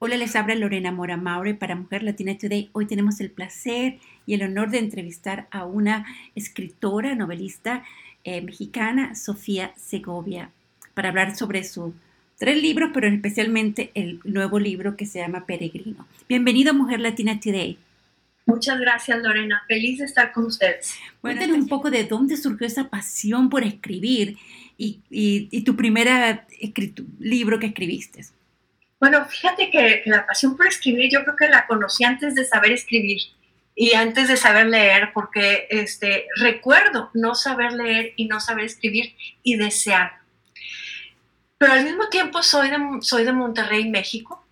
Hola, les habla Lorena Mora Maure para Mujer Latina Today. Hoy tenemos el placer y el honor de entrevistar a una escritora, novelista eh, mexicana, Sofía Segovia, para hablar sobre sus tres libros, pero especialmente el nuevo libro que se llama Peregrino. Bienvenido a Mujer Latina Today. Muchas gracias, Lorena. Feliz de estar con ustedes. Cuéntanos un poco de dónde surgió esa pasión por escribir y, tu primer libro que escribiste. Bueno, fíjate que, la pasión por escribir yo creo que la conocí antes de saber escribir y antes de saber leer, porque este, recuerdo no saber leer y no saber escribir y desear. Pero al mismo tiempo soy de, soy de Monterrey, México,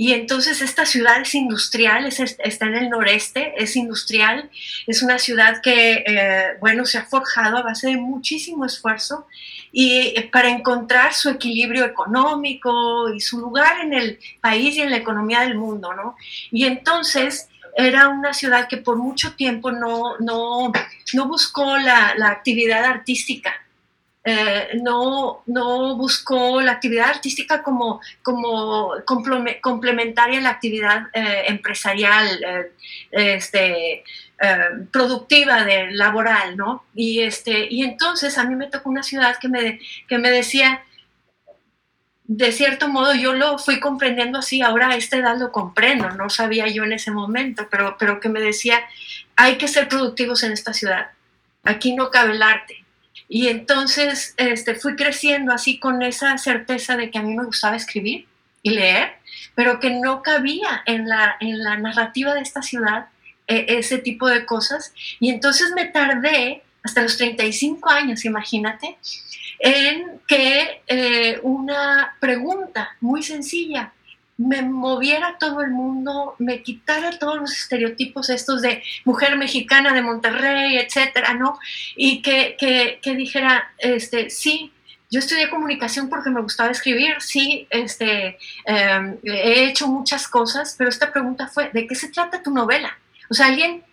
y entonces esta ciudad es industrial, está en el noreste, es industrial, es una ciudad que, eh, bueno, se ha forjado a base de muchísimo esfuerzo y eh, para encontrar su equilibrio económico y su lugar en el país y en la economía del mundo, ¿no? Y entonces era una ciudad que por mucho tiempo no, no, no buscó la actividad artística, eh, no, no buscó la actividad artística como, como complementaria a la actividad eh, empresarial, eh, este, productiva, de, laboral, ¿no? Y, este, y entonces a mí me tocó una ciudad que me, que me decía, de cierto modo yo lo fui comprendiendo así, ahora a esta edad lo comprendo, no sabía yo en ese momento, pero, pero que me decía, hay que ser productivos en esta ciudad, aquí no cabe el arte, y entonces este, fui creciendo así con esa certeza de que a mí me gustaba escribir y leer, pero que no cabía en la, en la narrativa de esta ciudad e, ese tipo de cosas. Y entonces me tardé hasta los 35 años, imagínate, en que eh, una pregunta muy sencilla me moviera todo el mundo, me quitara todos los estereotipos estos de mujer mexicana de Monterrey, etcétera, ¿no? Y que, que, dijera, este, sí, yo estudié comunicación porque me gustaba escribir, sí, este, em, he hecho muchas cosas, pero esta pregunta fue, ¿de qué se trata tu novela? O sea, alguien,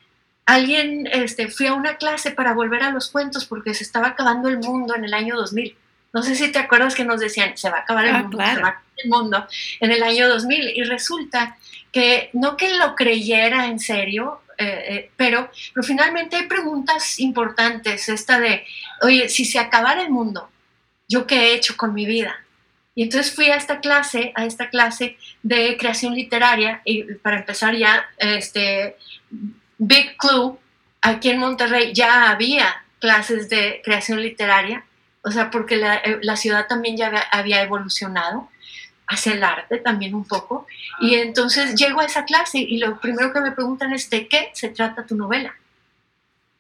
alguien, este, fui a una clase para volver a los cuentos porque se estaba acabando el mundo en el año 2000 no sé si te acuerdas que nos decían, se va a acabar el ah, mundo, se va a acabar el mundo en el año 2000. Y resulta que no que lo creyera en serio, eh, eh, pero, pero finalmente hay preguntas importantes. Esta de, oye, si se acabara el mundo, ¿yo qué he hecho con mi vida? Y entonces fui a esta clase, a esta clase de creación literaria, y para empezar ya, este, Big Clue, aquí en Monterrey ya había clases de creación literaria, o sea, porque eh, la, ciudad también ya había evolucionado hacia el arte también un poco. Y entonces llego a esa clase y lo primero que me preguntan es, ¿de qué se trata tu novela?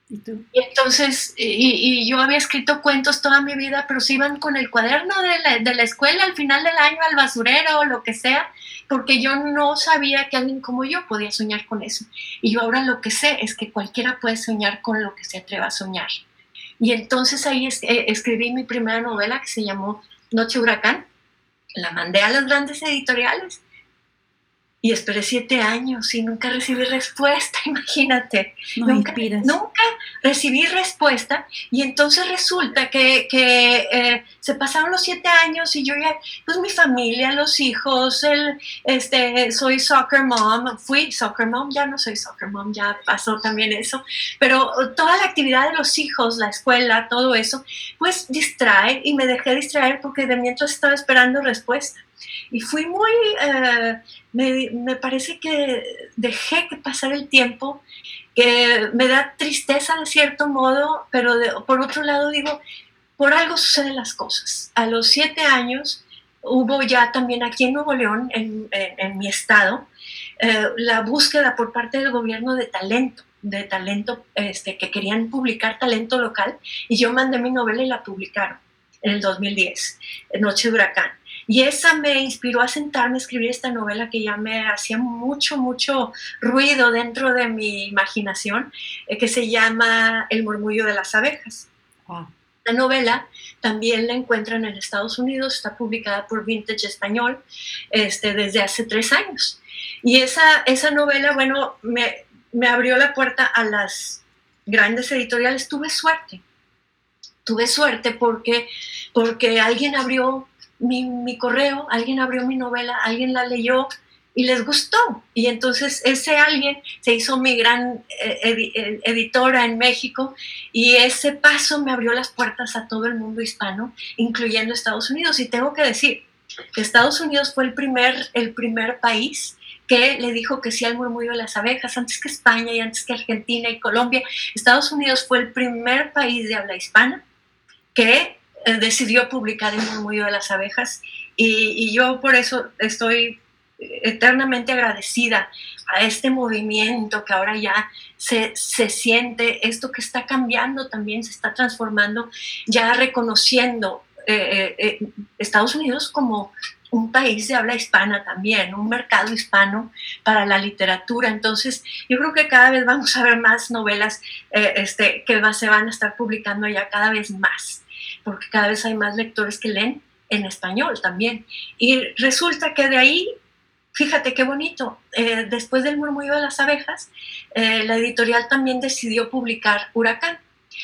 ¿Y, entonces, y, yo había escrito cuentos toda mi vida, pero se iban con el cuaderno de la, de la, escuela al final del año al basurero o lo que sea, porque yo no sabía que alguien como yo podía soñar con eso. Y yo ahora lo que sé es que cualquiera puede soñar con lo que se atreva a soñar. Y entonces ahí eh, escribí mi primera novela que se llamó Noche Huracán. La mandé a las grandes editoriales y esperé siete años y nunca recibí respuesta, imagínate. nunca, nunca, recibí respuesta y entonces resulta que, que eh, se pasaron los siete años y yo ya, pues mi familia, los hijos, el, este, soy soccer mom, fui soccer mom, ya no soy soccer mom, ya pasó también eso, pero toda la actividad de los hijos, la escuela, todo eso, pues distrae y me dejé distraer porque de mientras estaba esperando respuesta. Y fui muy, eh, me, parece que dejé que pasar el tiempo, que me da tristeza de cierto modo, pero por otro lado digo, por algo suceden las cosas. A los siete años hubo ya también aquí en Nuevo León, en, mi estado, eh, la búsqueda por parte del gobierno de talento de talento, este, que querían publicar talento local, y yo mandé mi novela y la publicaron en el 2010, Noche de Huracán. Y esa me inspiró a sentarme a escribir esta novela que ya me hacía mucho, mucho ruido dentro de mi imaginación, eh, que se llama El murmullo de las abejas. La novela también la encuentran en Estados Unidos, está publicada por Vintage Español este, desde hace tres años. Y esa, esa novela, bueno, me, me abrió la puerta a las grandes editoriales. Tuve suerte, tuve suerte porque, porque alguien abrió mi, correo, alguien abrió mi novela, alguien la leyó y les gustó. Y entonces ese alguien se hizo mi gran eh, eh, editora en México y ese paso me abrió las puertas a todo el mundo hispano, incluyendo Estados Unidos. Y tengo que decir, que Estados Unidos fue el primer, el primer país que le dijo que sí al murmullo de las abejas, antes que España y antes que Argentina y Colombia. Estados Unidos fue el primer país de habla hispana que decidió publicar el murmullo de las abejas y, yo por eso estoy eternamente agradecida a este movimiento que ahora ya se, se, siente, esto que está cambiando también, se está transformando, ya reconociendo eh, eh, eh, Estados Unidos como un país de habla hispana también, un mercado hispano para la literatura. Entonces, yo creo que cada vez vamos a ver más novelas este, que se van a estar publicando ya cada vez más, porque cada vez hay más lectores que leen en español también. Y resulta que de ahí Fíjate qué bonito. Eh, después del murmullo de las abejas, eh, la editorial también decidió publicar Huracán.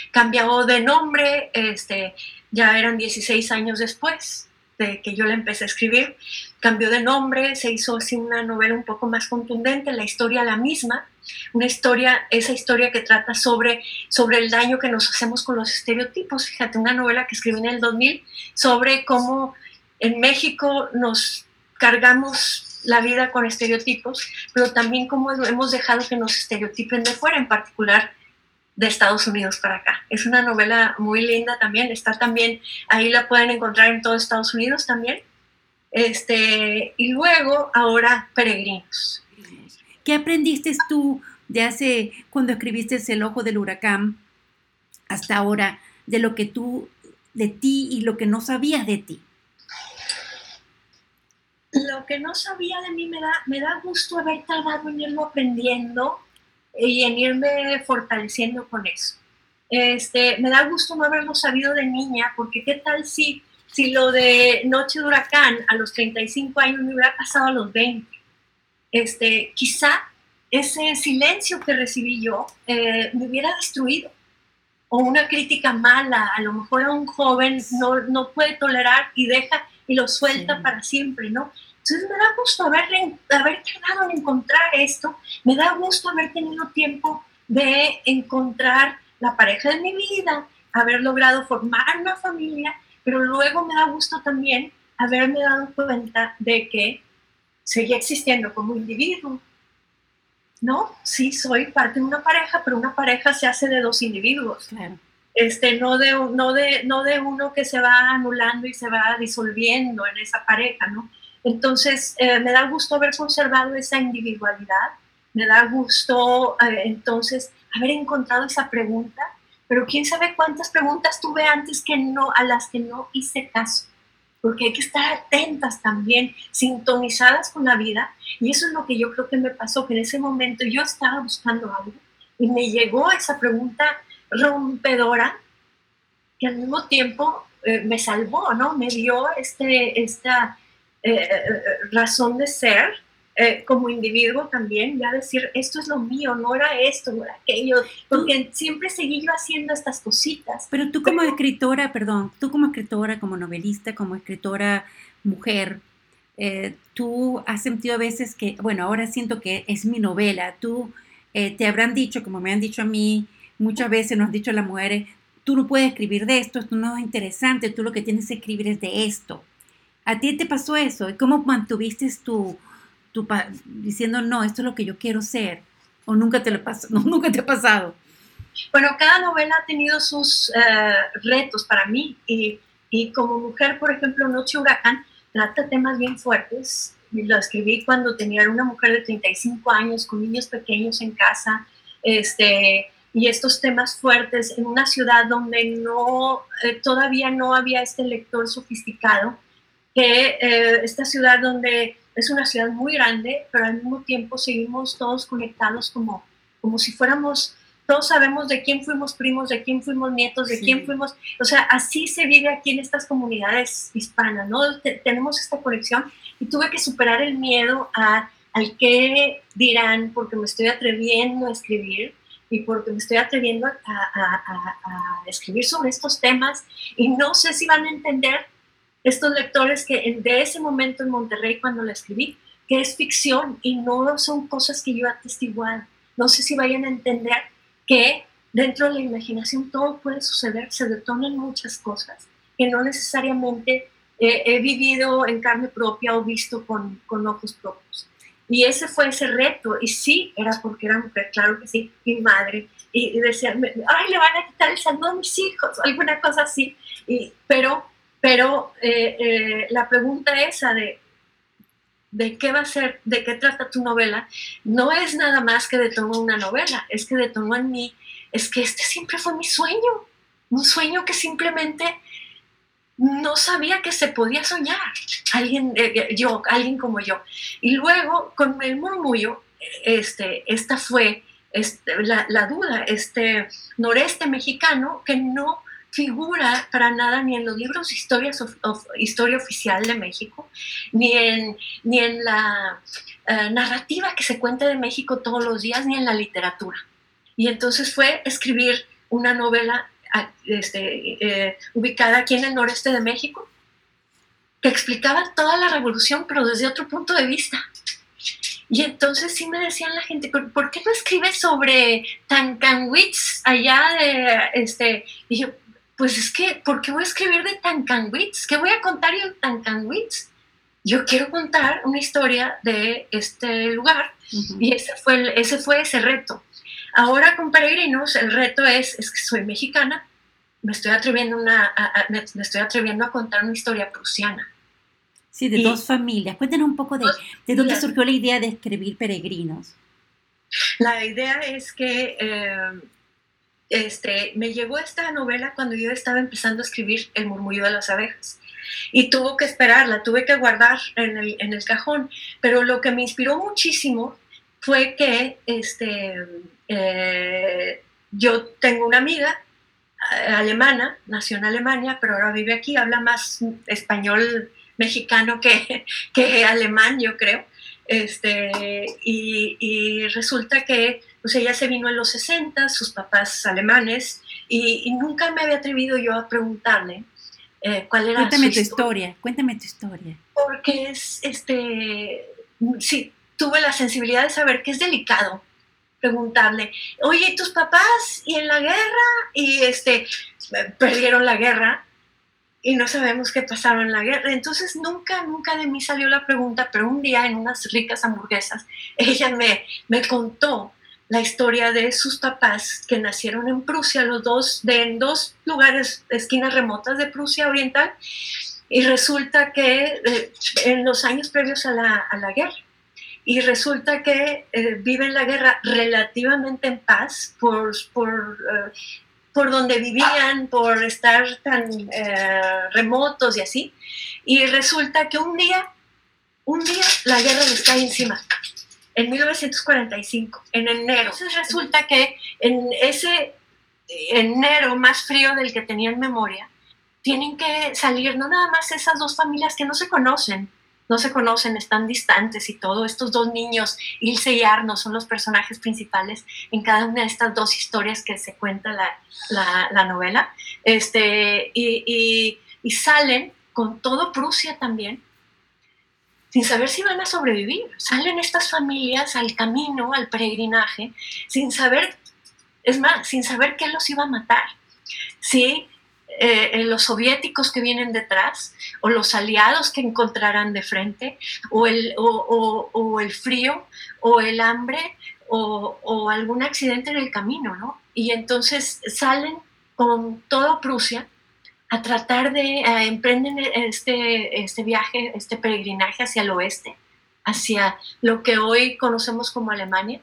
Cambió de nombre, este, ya eran 16 años después de que yo la empecé a escribir. Cambió de nombre, se hizo así una novela un poco más contundente, la historia la misma, una historia, esa historia que trata sobre, sobre el daño que nos hacemos con los estereotipos. Fíjate, una novela que escribí en el 2000 sobre cómo en México nos cargamos la vida con estereotipos, pero también cómo hemos dejado que nos estereotipen de fuera, en particular de Estados Unidos para acá. Es una novela muy linda también, está también, ahí la pueden encontrar en todo Estados Unidos también. Este, y luego, ahora, Peregrinos. ¿Qué aprendiste tú de hace, cuando escribiste El Ojo del Huracán, hasta ahora, de lo que tú, de ti y lo que no sabías de ti? lo que no sabía de mí me da, me da gusto haber tardado en irlo aprendiendo y en irme fortaleciendo con eso. Este, me da gusto no haberlo sabido de niña, porque qué tal si, si lo de Noche de Huracán a los 35 años me hubiera pasado a los 20. Este, quizá ese silencio que recibí yo eh, me hubiera destruido. O una crítica mala, a lo mejor a un joven no, no puede tolerar y deja y lo suelta para siempre, ¿no? Entonces me da gusto haber, haber tardado en encontrar esto, me da gusto haber tenido tiempo de encontrar la pareja de mi vida, haber logrado formar una familia, pero luego me da gusto también haberme dado cuenta de que seguía existiendo como individuo. ¿No? Sí, soy parte de una pareja, pero una pareja se hace de dos individuos. Claro este, no, de, no, de, no de uno que se va anulando y se va disolviendo en esa pareja, ¿no? Entonces, eh, me da gusto haber conservado esa individualidad, me da gusto eh, entonces haber encontrado esa pregunta, pero quién sabe cuántas preguntas tuve antes que no, a las que no hice caso, porque hay que estar atentas también, sintonizadas con la vida, y eso es lo que yo creo que me pasó, que en ese momento yo estaba buscando algo y me llegó esa pregunta rompedora que al mismo tiempo eh, me salvó, ¿no? Me dio este, esta eh, eh, razón de ser como individuo también, ya decir, esto es lo mío, no era esto, no era aquello, porque siempre seguí yo haciendo estas cositas. Pero tú como escritora, perdón, tú como escritora, como novelista, como escritora mujer, tú has sentido a veces que, bueno, ahora siento que es mi novela, tú te habrán dicho, como me han dicho a mí, Muchas veces nos han dicho las mujeres, tú no puedes escribir de esto, esto no es interesante, tú lo que tienes que escribir es de esto. ¿A ti te pasó eso? ¿Y cómo mantuviste tu, tu diciendo, no, esto es lo que yo quiero ser? ¿O nunca te lo pasó? No, nunca te ha pasado. Bueno, cada novela ha tenido sus eh, retos para mí y, y, como mujer, por ejemplo, Noche Huracán trata temas bien fuertes. Lo escribí cuando tenía una mujer de 35 años con niños pequeños en casa, este, y estos temas fuertes en una ciudad donde no, eh, todavía no había este lector sofisticado, que eh, esta ciudad donde es una ciudad muy grande, pero al mismo tiempo seguimos todos conectados como, como si fuéramos, todos sabemos de quién fuimos primos, de quién fuimos nietos, de quién fuimos, o sea, así se vive aquí en estas comunidades hispanas, ¿no? tenemos esta conexión y tuve que superar el miedo a, al qué dirán porque me estoy atreviendo a escribir y porque me estoy atreviendo a, escribir sobre estos temas y no sé si van a entender estos lectores que de ese momento en Monterrey cuando la escribí que es ficción y no son cosas que yo he. No sé si vayan a entender que dentro de la imaginación todo puede suceder, se detonan muchas cosas que no necesariamente he vivido en carne propia o visto con, con ojos propios. Y ese fue ese reto. Y sí, era porque era mujer, claro que sí, mi madre. Y, decía, ay, le van a quitar el saludo a mis hijos, alguna cosa así. Y, pero pero eh, eh, la pregunta esa de, de qué va a ser, de qué trata tu novela, no es nada más que detonó una novela, es que detonó en mí, es que este siempre fue mi sueño, un sueño que simplemente no sabía que se podía soñar, alguien, eh, yo, alguien como yo. Y luego, con el murmullo, este, esta fue este, la, la, duda, este noreste mexicano que no figura para nada ni en los libros de historia, historia oficial de México, ni en, ni en la eh, narrativa que se cuenta de México todos los días, ni en la literatura. Y entonces fue escribir una novela este, eh, ubicada aquí en el noreste de México, que explicaba toda la revolución, pero desde otro punto de vista. Y entonces sí me decían la gente, ¿por qué no escribes sobre Tancanwitz allá de, este, y yo, pues es que, ¿por qué voy a escribir de Tancanwitz? ¿Qué voy a contar yo de Tancanwitz? Yo quiero contar una historia de este lugar y ese fue, ese fue ese reto. Ahora con Peregrinos el reto es, es que soy mexicana, me estoy atreviendo, una, a, me, estoy atreviendo a contar una historia prusiana. Sí, de dos familias. Cuéntanos un poco de, de dónde surgió la idea de escribir Peregrinos. La idea es que eh, este, me llegó esta novela cuando yo estaba empezando a escribir El murmullo de las abejas. Y tuvo que esperarla, tuve que guardar en el, en el cajón. Pero lo que me inspiró muchísimo fue que este, eh, yo tengo una amiga eh, alemana, nació en Alemania, pero ahora vive aquí, habla más español mexicano que, que alemán, yo creo. Este, y, y resulta que pues ella se vino en los 60, sus papás alemanes, y, nunca me había atrevido yo a preguntarle eh, cuál era cuéntame tu historia. Cuéntame tu historia. Porque es, este, sí, tuve la sensibilidad de saber que es delicado preguntarle, oye, tus papás y en la guerra? Y este, perdieron la guerra y no sabemos qué pasaron en la guerra. Entonces nunca, nunca de mí salió la pregunta, pero un día en unas ricas hamburguesas, ella me, me contó la historia de sus papás que nacieron en Prusia, los dos, de, en dos lugares, esquinas remotas de Prusia Oriental, y resulta que eh, en los años previos a la, a la guerra, y resulta que eh, viven la guerra relativamente en paz por, por, eh, por donde vivían, por estar tan remotos y así, y resulta que un día, un día la guerra les cae encima en 1945, en enero. Entonces resulta que en ese enero más frío del que tenía en memoria, tienen que salir no nada más esas dos familias que no se conocen, no se conocen, están distantes y todo. Estos dos niños, Ilse y Arno, son los personajes principales en cada una de estas dos historias que se cuenta la, la, novela. Este, y, y, y salen con todo Prusia también, sin saber si van a sobrevivir. Salen estas familias al camino, al peregrinaje, sin saber, es más, sin saber qué los iba a matar. Si eh, eh, los soviéticos que vienen detrás, o los aliados que encontrarán de frente, o el, o, el frío, o el hambre, o, algún accidente en el camino, ¿no? Y entonces salen con toda Prusia a tratar de, emprender este, este viaje, este peregrinaje hacia el oeste, hacia lo que hoy conocemos como Alemania,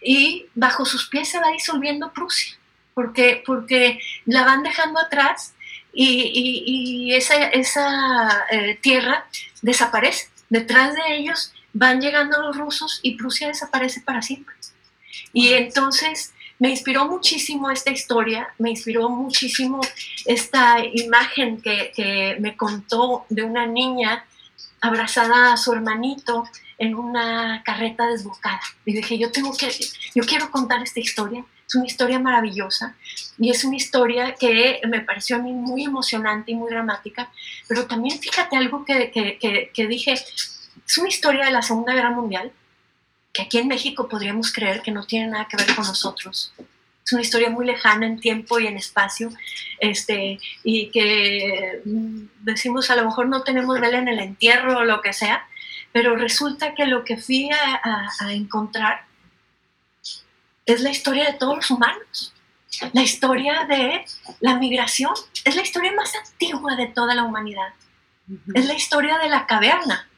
y bajo sus pies se va disolviendo Prusia, porque, porque la van dejando atrás y, y, esa, esa eh, tierra desaparece. Detrás de ellos van llegando los rusos y Prusia desaparece para siempre. Y entonces me inspiró muchísimo esta historia, me inspiró muchísimo esta imagen que, me contó de una niña abrazada a su hermanito en una carreta desbocada. Y dije, yo tengo que, yo quiero contar esta historia. Es una historia maravillosa y es una historia que me pareció a mí muy emocionante y muy dramática, pero también fíjate algo que, que, que dije, es una historia de la Segunda Guerra Mundial que aquí en México podríamos creer que no tiene nada que ver con nosotros. Es una historia muy lejana en tiempo y en espacio, este, y que mm, decimos a lo mejor no tenemos vela en el entierro o lo que sea, pero resulta que lo que fui a, a encontrar es la historia de todos los humanos, la historia de la migración, es la historia más antigua de toda la humanidad, es la historia de la caverna,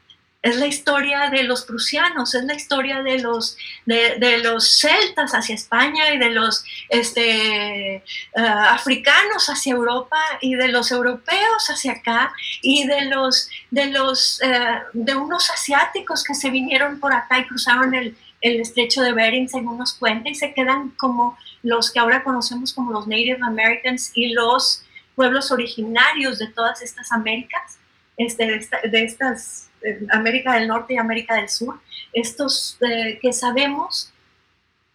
es la historia de los prusianos, es la historia de los, de, los celtas hacia España y de los este, eh, africanos hacia Europa y de los europeos hacia acá y de los, de los, eh, de unos asiáticos que se vinieron por acá y cruzaron el, estrecho de Bering, según nos cuenta, y se quedan como los que ahora conocemos como los Native Americans y los pueblos originarios de todas estas Américas, este, de estas América del Norte y América del Sur, estos eh, que sabemos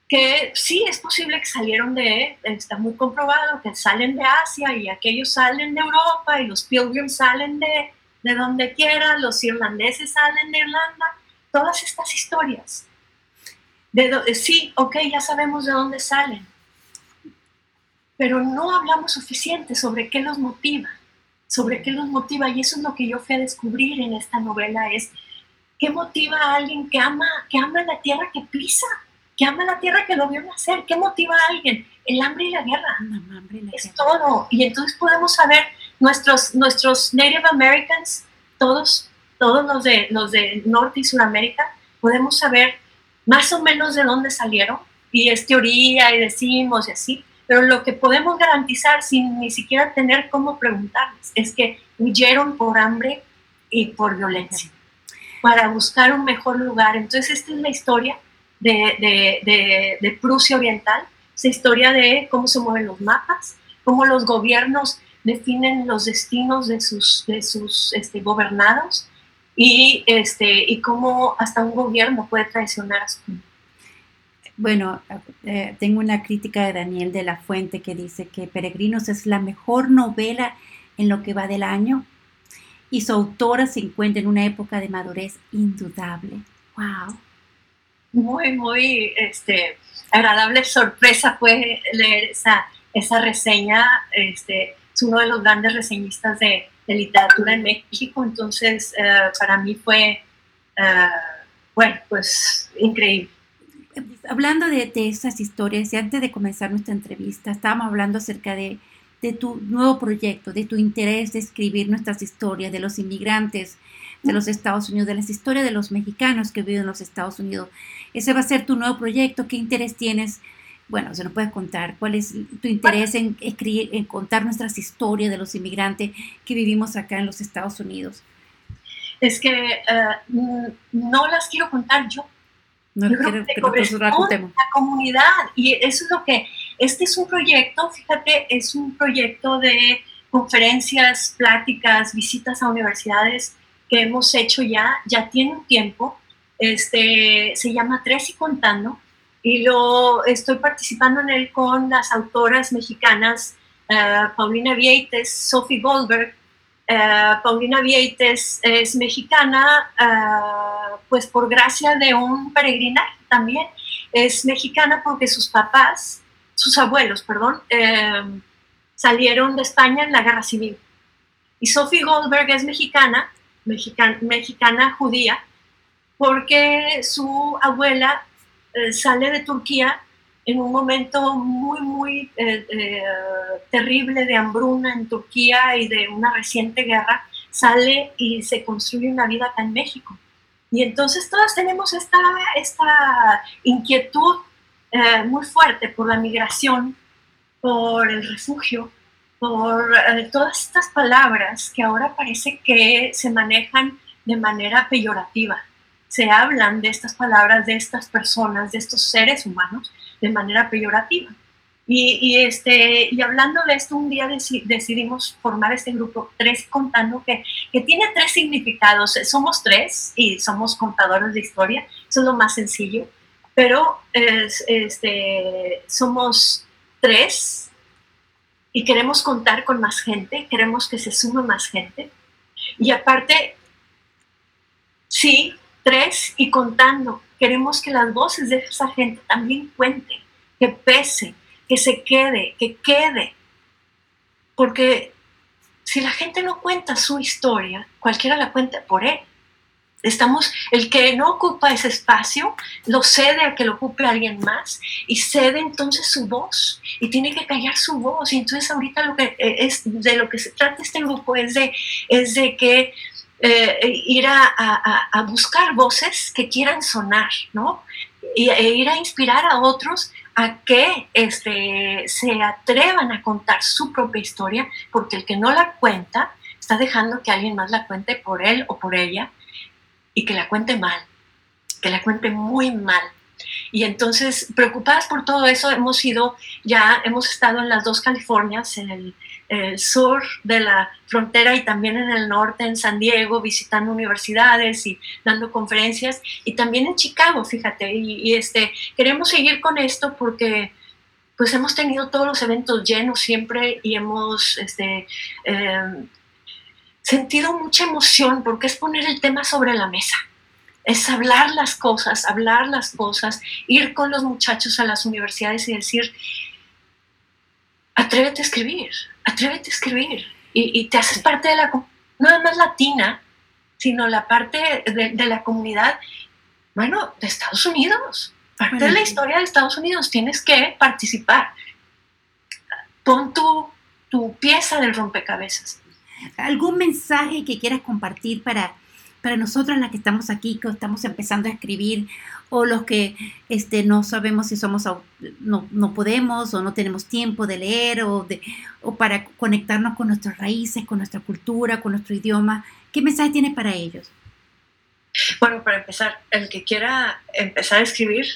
que sí es posible que salieron de, está muy comprobado que salen de Asia y aquellos salen de Europa y los pilgrims salen de, de donde quiera, los irlandeses salen de Irlanda, todas estas historias. De, sí, ok, ya sabemos de dónde salen, pero no hablamos suficiente sobre qué los motiva sobre qué los motiva. Y eso es lo que yo fui a descubrir en esta novela, es qué motiva a alguien que ama, que ama la tierra que pisa, que ama la tierra que lo vio nacer, qué motiva a alguien, el hambre y la guerra. es todo. Y entonces podemos saber nuestros, nuestros Native Americans, todos, todos los de, los de Norte y Sudamérica, podemos saber más o menos de dónde salieron. Y es teoría y decimos y así, pero lo que podemos garantizar sin ni siquiera tener cómo preguntarles es que huyeron por hambre y por violencia para buscar un mejor lugar. Entonces esta es la historia de, de, de, Prusia Oriental, esa historia de cómo se mueven los mapas, cómo los gobiernos definen los destinos de sus, de sus este, gobernados y, este, y cómo hasta un gobierno puede traicionar a su bueno, eh, tengo una crítica de Daniel de la Fuente que dice que Peregrinos es la mejor novela en lo que va del año y su autora se encuentra en una época de madurez indudable. ¡Wow! Muy, muy este, agradable sorpresa fue leer esa, esa reseña. Este, es uno de los grandes reseñistas de, literatura en México, entonces eh, para mí fue, eh, bueno, pues increíble hablando de, esas historias, y antes de comenzar nuestra entrevista, estábamos hablando acerca de, tu nuevo proyecto, de tu interés de escribir nuestras historias de los inmigrantes de los Estados Unidos, de las historias de los mexicanos que viven en los Estados Unidos. Ese va a ser tu nuevo proyecto. ¿Qué interés tienes? Bueno, se nos puedes contar. ¿Cuál es tu interés en, escribir, en contar nuestras historias de los inmigrantes que vivimos acá en los Estados Unidos? Es que eh, no las quiero contar yo no, Yo creo que, la comunidad y eso es lo que, este es un proyecto, fíjate, es un proyecto de conferencias, pláticas, visitas a universidades que hemos hecho ya, ya tiene un tiempo, este, se llama Tres y Contando, y lo estoy participando en él con las autoras mexicanas uh, Paulina Vieites, Sophie Goldberg, uh, Paulina Vieites es mexicana, uh, pues por gracia de un peregrinaje también. Es mexicana porque sus papás, sus abuelos, perdón, em, salieron de España en la guerra civil. Y Sophie Goldberg es mexicana, mexicana, judía, porque su abuela eh, sale de Turquía en un momento muy, muy eh, eh, terrible de hambruna en Turquía y de una reciente guerra, sale y se construye una vida acá en México. Y entonces todos tenemos esta, esta inquietud eh, muy fuerte por la migración, por el refugio, por eh, todas estas palabras que ahora parece que se manejan de manera peyorativa. Se hablan de estas palabras, de estas personas, de estos seres humanos, de manera peyorativa. Y, este, y hablando de esto, un día decidimos formar este grupo, tres contando, que, que tiene tres significados. Somos tres y somos contadores de historia, eso es lo más sencillo, pero este, somos tres y queremos contar con más gente, queremos que se sume más gente. Y aparte, Sí, tres y contando. Queremos que las voces de esa gente también cuenten, que pese, que se quede, que quede. Porque si la gente no cuenta su historia, cualquiera la cuenta por él. Estamos, el que no ocupa ese espacio, lo cede a que lo ocupe alguien más y cede entonces su voz y tiene que callar su voz. Y entonces ahorita lo que eh, es de lo que se trata este grupo es de, es de que eh, ir a, buscar voces que quieran sonar, ¿no? E ir a inspirar a otros a que este, se atrevan a contar su propia historia, porque el que no la cuenta está dejando que alguien más la cuente por él o por ella y que la cuente mal, que la cuente muy mal. Y entonces, preocupadas por todo eso, hemos ido, ya hemos estado en las dos Californias, en el, sur de la frontera y también en el norte, en San Diego, visitando universidades y dando conferencias, y también en Chicago, fíjate, y, este, queremos seguir con esto porque pues hemos tenido todos los eventos llenos siempre y hemos este, em, sentido mucha emoción porque es poner el tema sobre la mesa. Es hablar las cosas, hablar las cosas, ir con los muchachos a las universidades y decir, atrévete a escribir, atrévete a escribir. Y, te haces parte de la, no nada más latina, sino la parte de, la comunidad, bueno, de Estados Unidos. Parte de la historia de Estados Unidos, tienes que participar. Pon tu, tu pieza del rompecabezas algún mensaje que quieras compartir para, para nosotros las que estamos aquí, que estamos empezando a escribir, o los que este, no sabemos si somos, no, no podemos o no tenemos tiempo de leer, o, de, o para conectarnos con nuestras raíces, con nuestra cultura, con nuestro idioma. ¿Qué mensaje tienes para ellos? Bueno, para empezar, el que quiera empezar a escribir,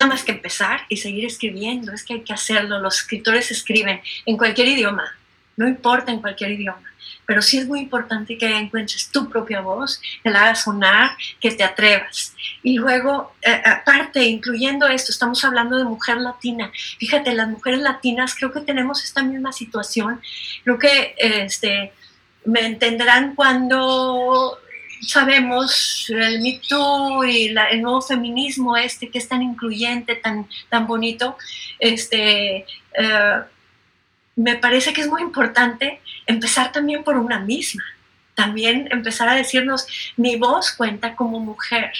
nada más que empezar y seguir escribiendo, es que hay que hacerlo. Los escritores escriben en cualquier idioma, no importa en cualquier idioma, pero sí es muy importante que encuentres tu propia voz, que la hagas sonar, que te atrevas. Y luego, eh, aparte, incluyendo esto, estamos hablando de mujer latina. Fíjate, las mujeres latinas creo que tenemos esta misma situación. Creo que este, me entenderán cuando sabemos el Me Too y el nuevo feminismo este que es tan incluyente, tan, tan bonito, este, eh, me parece que es muy importante empezar también por una misma, también empezar a decirnos, mi voz cuenta como mujer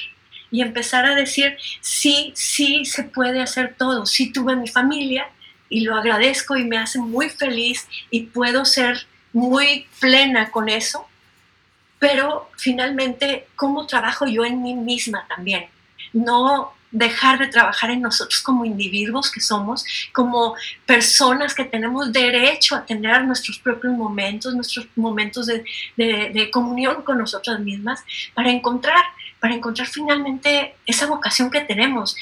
y empezar a decir, sí, sí se puede hacer todo, sí tuve mi familia y lo agradezco y me hace muy feliz y puedo ser muy plena con eso, pero finalmente, ¿cómo trabajo yo en mí misma también? No dejar de trabajar en nosotros como individuos que somos, como personas que tenemos derecho a tener nuestros propios momentos, nuestros momentos de, de, comunión con nosotras mismas, para encontrar, para encontrar finalmente esa vocación que tenemos.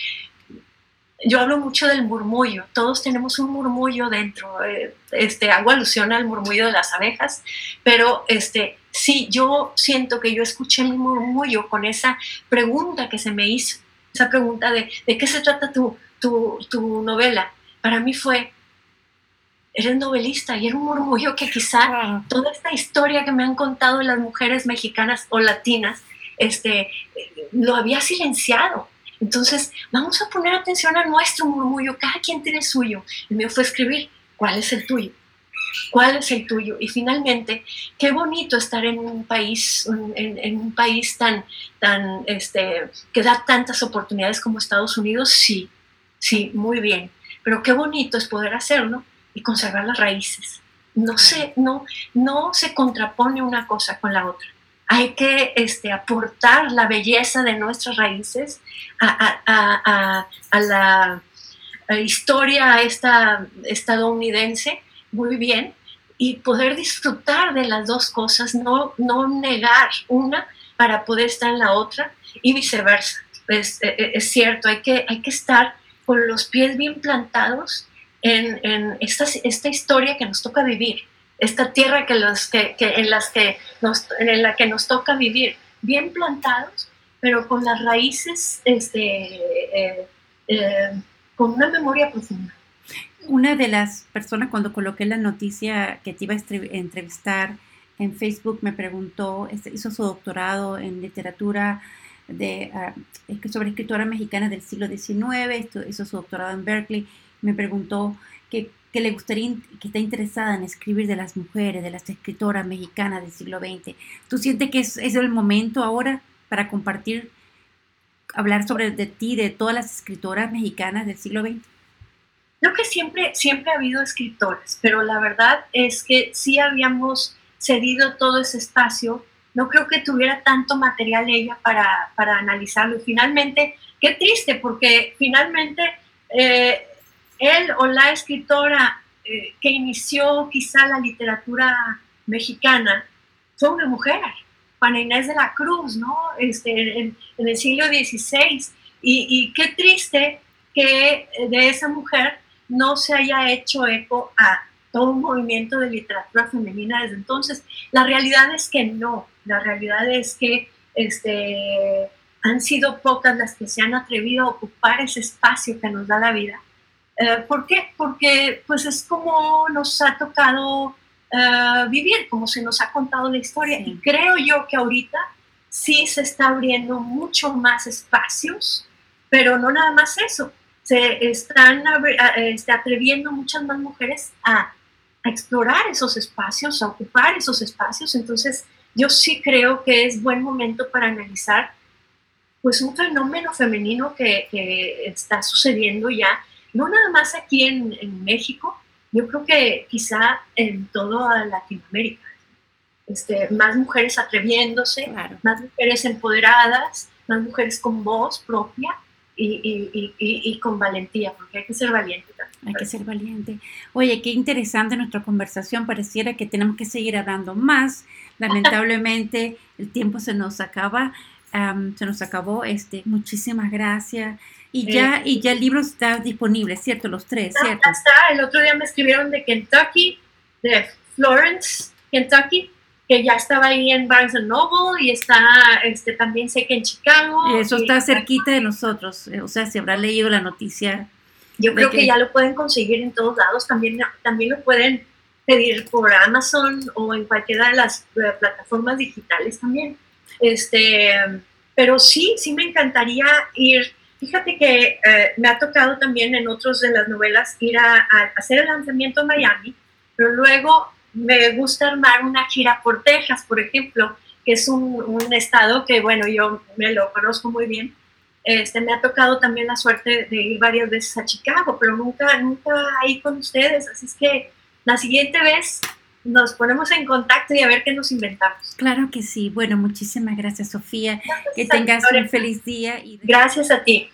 Yo hablo mucho del murmullo, todos tenemos un murmullo dentro, eh, este, hago alusión al murmullo de las abejas, pero este, sí, yo siento que yo escuché mi murmullo con esa pregunta que se me hizo esa pregunta de, ¿de qué se trata tu, tu, tu novela? Para mí fue, eres novelista y era un murmullo que quizá toda esta historia que me han contado las mujeres mexicanas o latinas, este, lo había silenciado. Entonces, vamos a poner atención a nuestro murmullo, cada quien tiene suyo. El mío fue escribir, ¿cuál es el tuyo? ¿Cuál es el tuyo? Y finalmente, qué bonito estar en un país, en, un país tan, tan, este, que da tantas oportunidades como Estados Unidos. Sí, sí, muy bien. Pero qué bonito es poder hacerlo y conservar las raíces. No se, no, no se contrapone una cosa con la otra. Hay que este, aportar la belleza de nuestras raíces a, a, a, la historia esta estadounidense muy bien y poder disfrutar de las dos cosas, no, no negar una para poder estar en la otra y viceversa. Es, e, e, es, cierto, hay que, hay que estar con los pies bien plantados en, en esta, esta, historia que nos toca vivir, esta tierra que los, que, que en, las que nos, en la que nos toca vivir, bien plantados, pero con las raíces este, eh, eh, con una memoria profunda una de las personas cuando coloqué la noticia que te iba a entrevistar en Facebook me preguntó, este, hizo su doctorado en literatura de, ah, sobre escritora mexicana del siglo XIX, hizo su doctorado en Berkeley, me preguntó que, le gustaría, que está interesada en escribir de las mujeres, de las escritoras mexicanas del siglo XX. ¿Tú sientes que es, es el momento ahora para compartir, hablar sobre de ti, de todas las escritoras mexicanas del siglo XX? Creo que siempre, siempre ha habido escritores, pero la verdad es que sí habíamos cedido todo ese espacio. No creo que tuviera tanto material ella para, para analizarlo. finalmente, qué triste, porque finalmente eh, él o la escritora eh, que inició quizá la literatura mexicana fue una mujer, Juana Inés de la Cruz, ¿no? Este, en, el siglo XVI. Y, y, qué triste que de esa mujer no se haya hecho eco a todo un movimiento de literatura femenina desde entonces. La realidad es que no, la realidad es que este, han sido pocas las que se han atrevido a ocupar ese espacio que nos da la vida. Eh, ¿Por qué? Porque pues es como nos ha tocado eh, vivir, como se nos ha contado la historia. Y creo yo que ahorita sí se está abriendo mucho más espacios, pero no nada más eso. Se están este, atreviendo muchas más mujeres a, a explorar esos espacios, a ocupar esos espacios. Entonces, yo sí creo que es buen momento para analizar pues un fenómeno femenino que, que está sucediendo ya, no nada más aquí en, en, México, yo creo que quizá en toda Latinoamérica. Este, más mujeres atreviéndose, más mujeres empoderadas, más mujeres con voz propia y, y, y, con valentía, porque hay que ser valiente también. Hay que ser valiente. Oye, qué interesante nuestra conversación. Pareciera que tenemos que seguir hablando más. Lamentablemente el tiempo se nos acaba, se nos acabó. Este, muchísimas gracias. Y ya, y ya el libro está disponible, ¿cierto? Los tres, ¿cierto? Ya está. El otro día me escribieron de Kentucky, de Florence, Kentucky, que ya estaba ahí en Barnes Noble y está, este, también sé que en Chicago. Y eso está cerquita de nosotros, eh, o sea, si habrá leído la noticia. Yo creo que... ya lo pueden conseguir en todos lados, también, también lo pueden pedir por Amazon o en cualquiera de las eh, plataformas digitales también. Este, pero sí, sí me encantaría ir. Fíjate que eh, me ha tocado también en otros de las novelas ir a, a hacer el lanzamiento en Miami, pero luego me gusta armar una gira por Texas, por ejemplo, que es un, estado que, bueno, yo me lo conozco muy bien. Este, me ha tocado también la suerte de ir varias veces a Chicago, pero nunca, nunca ahí con ustedes. Así es que la siguiente vez nos ponemos en contacto y a ver qué nos inventamos. Claro que sí. Bueno, muchísimas gracias, Sofía. que tengas un feliz día. Y Gracias a ti.